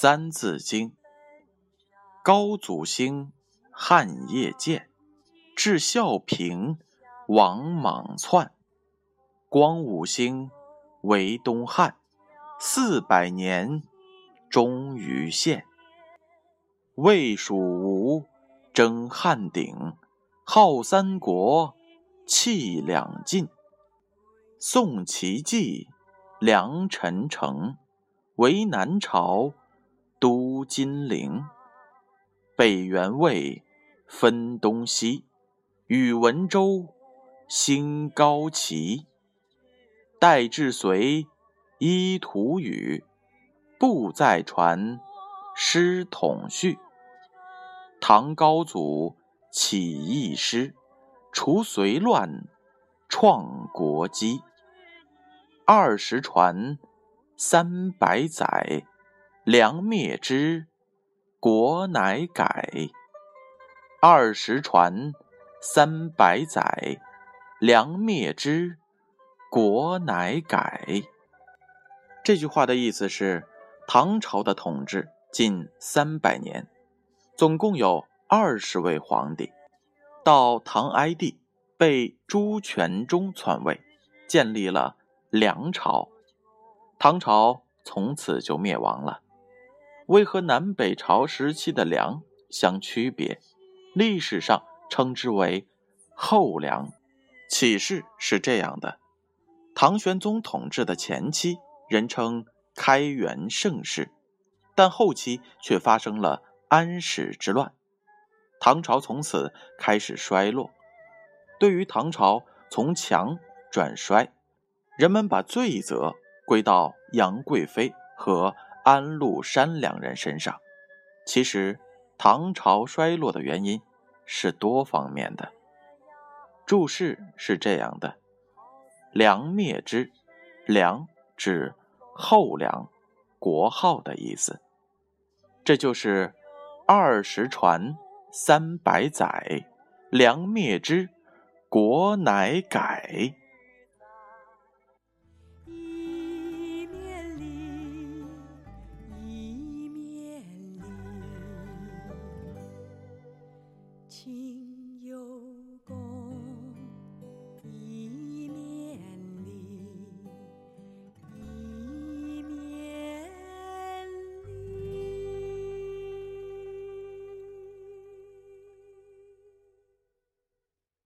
三字经》：高祖兴，汉业建，至孝平，王莽篡。光武兴，为东汉，四百年，终于现。魏蜀吴，争汉鼎，号三国，气两晋。宋齐继，梁陈城，为南朝，都金陵。北元魏，分东西，宇文周，兴高齐。代至隋，依图语，不再传，师统序。唐高祖起义师，除隋乱，创国基。二十传，三百载，梁灭之，国乃改。二十传，三百载，梁灭之。国乃改。这句话的意思是，唐朝的统治近三百年，总共有二十位皇帝。到唐哀帝被朱全忠篡位，建立了梁朝，唐朝从此就灭亡了。为和南北朝时期的梁相区别，历史上称之为后梁。启示是这样的。唐玄宗统治的前期，人称开元盛世，但后期却发生了安史之乱，唐朝从此开始衰落。对于唐朝从强转衰，人们把罪责归到杨贵妃和安禄山两人身上。其实，唐朝衰落的原因是多方面的。注释是这样的。梁灭之，梁指后梁，国号的意思。这就是二十传，三百载，梁灭之，国乃改。情。